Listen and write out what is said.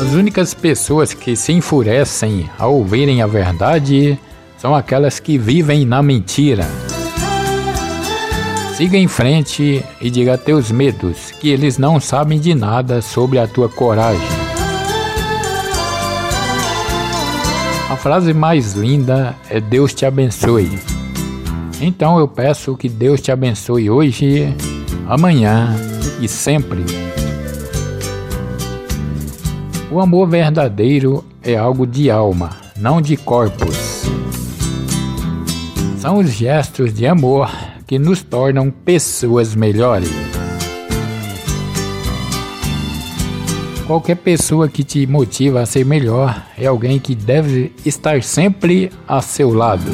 As únicas pessoas que se enfurecem ao ouvirem a verdade são aquelas que vivem na mentira. Siga em frente e diga a teus medos que eles não sabem de nada sobre a tua coragem. A frase mais linda é Deus te abençoe. Então eu peço que Deus te abençoe hoje, amanhã e sempre. O amor verdadeiro é algo de alma, não de corpos. São os gestos de amor que nos tornam pessoas melhores. Qualquer pessoa que te motiva a ser melhor é alguém que deve estar sempre a seu lado.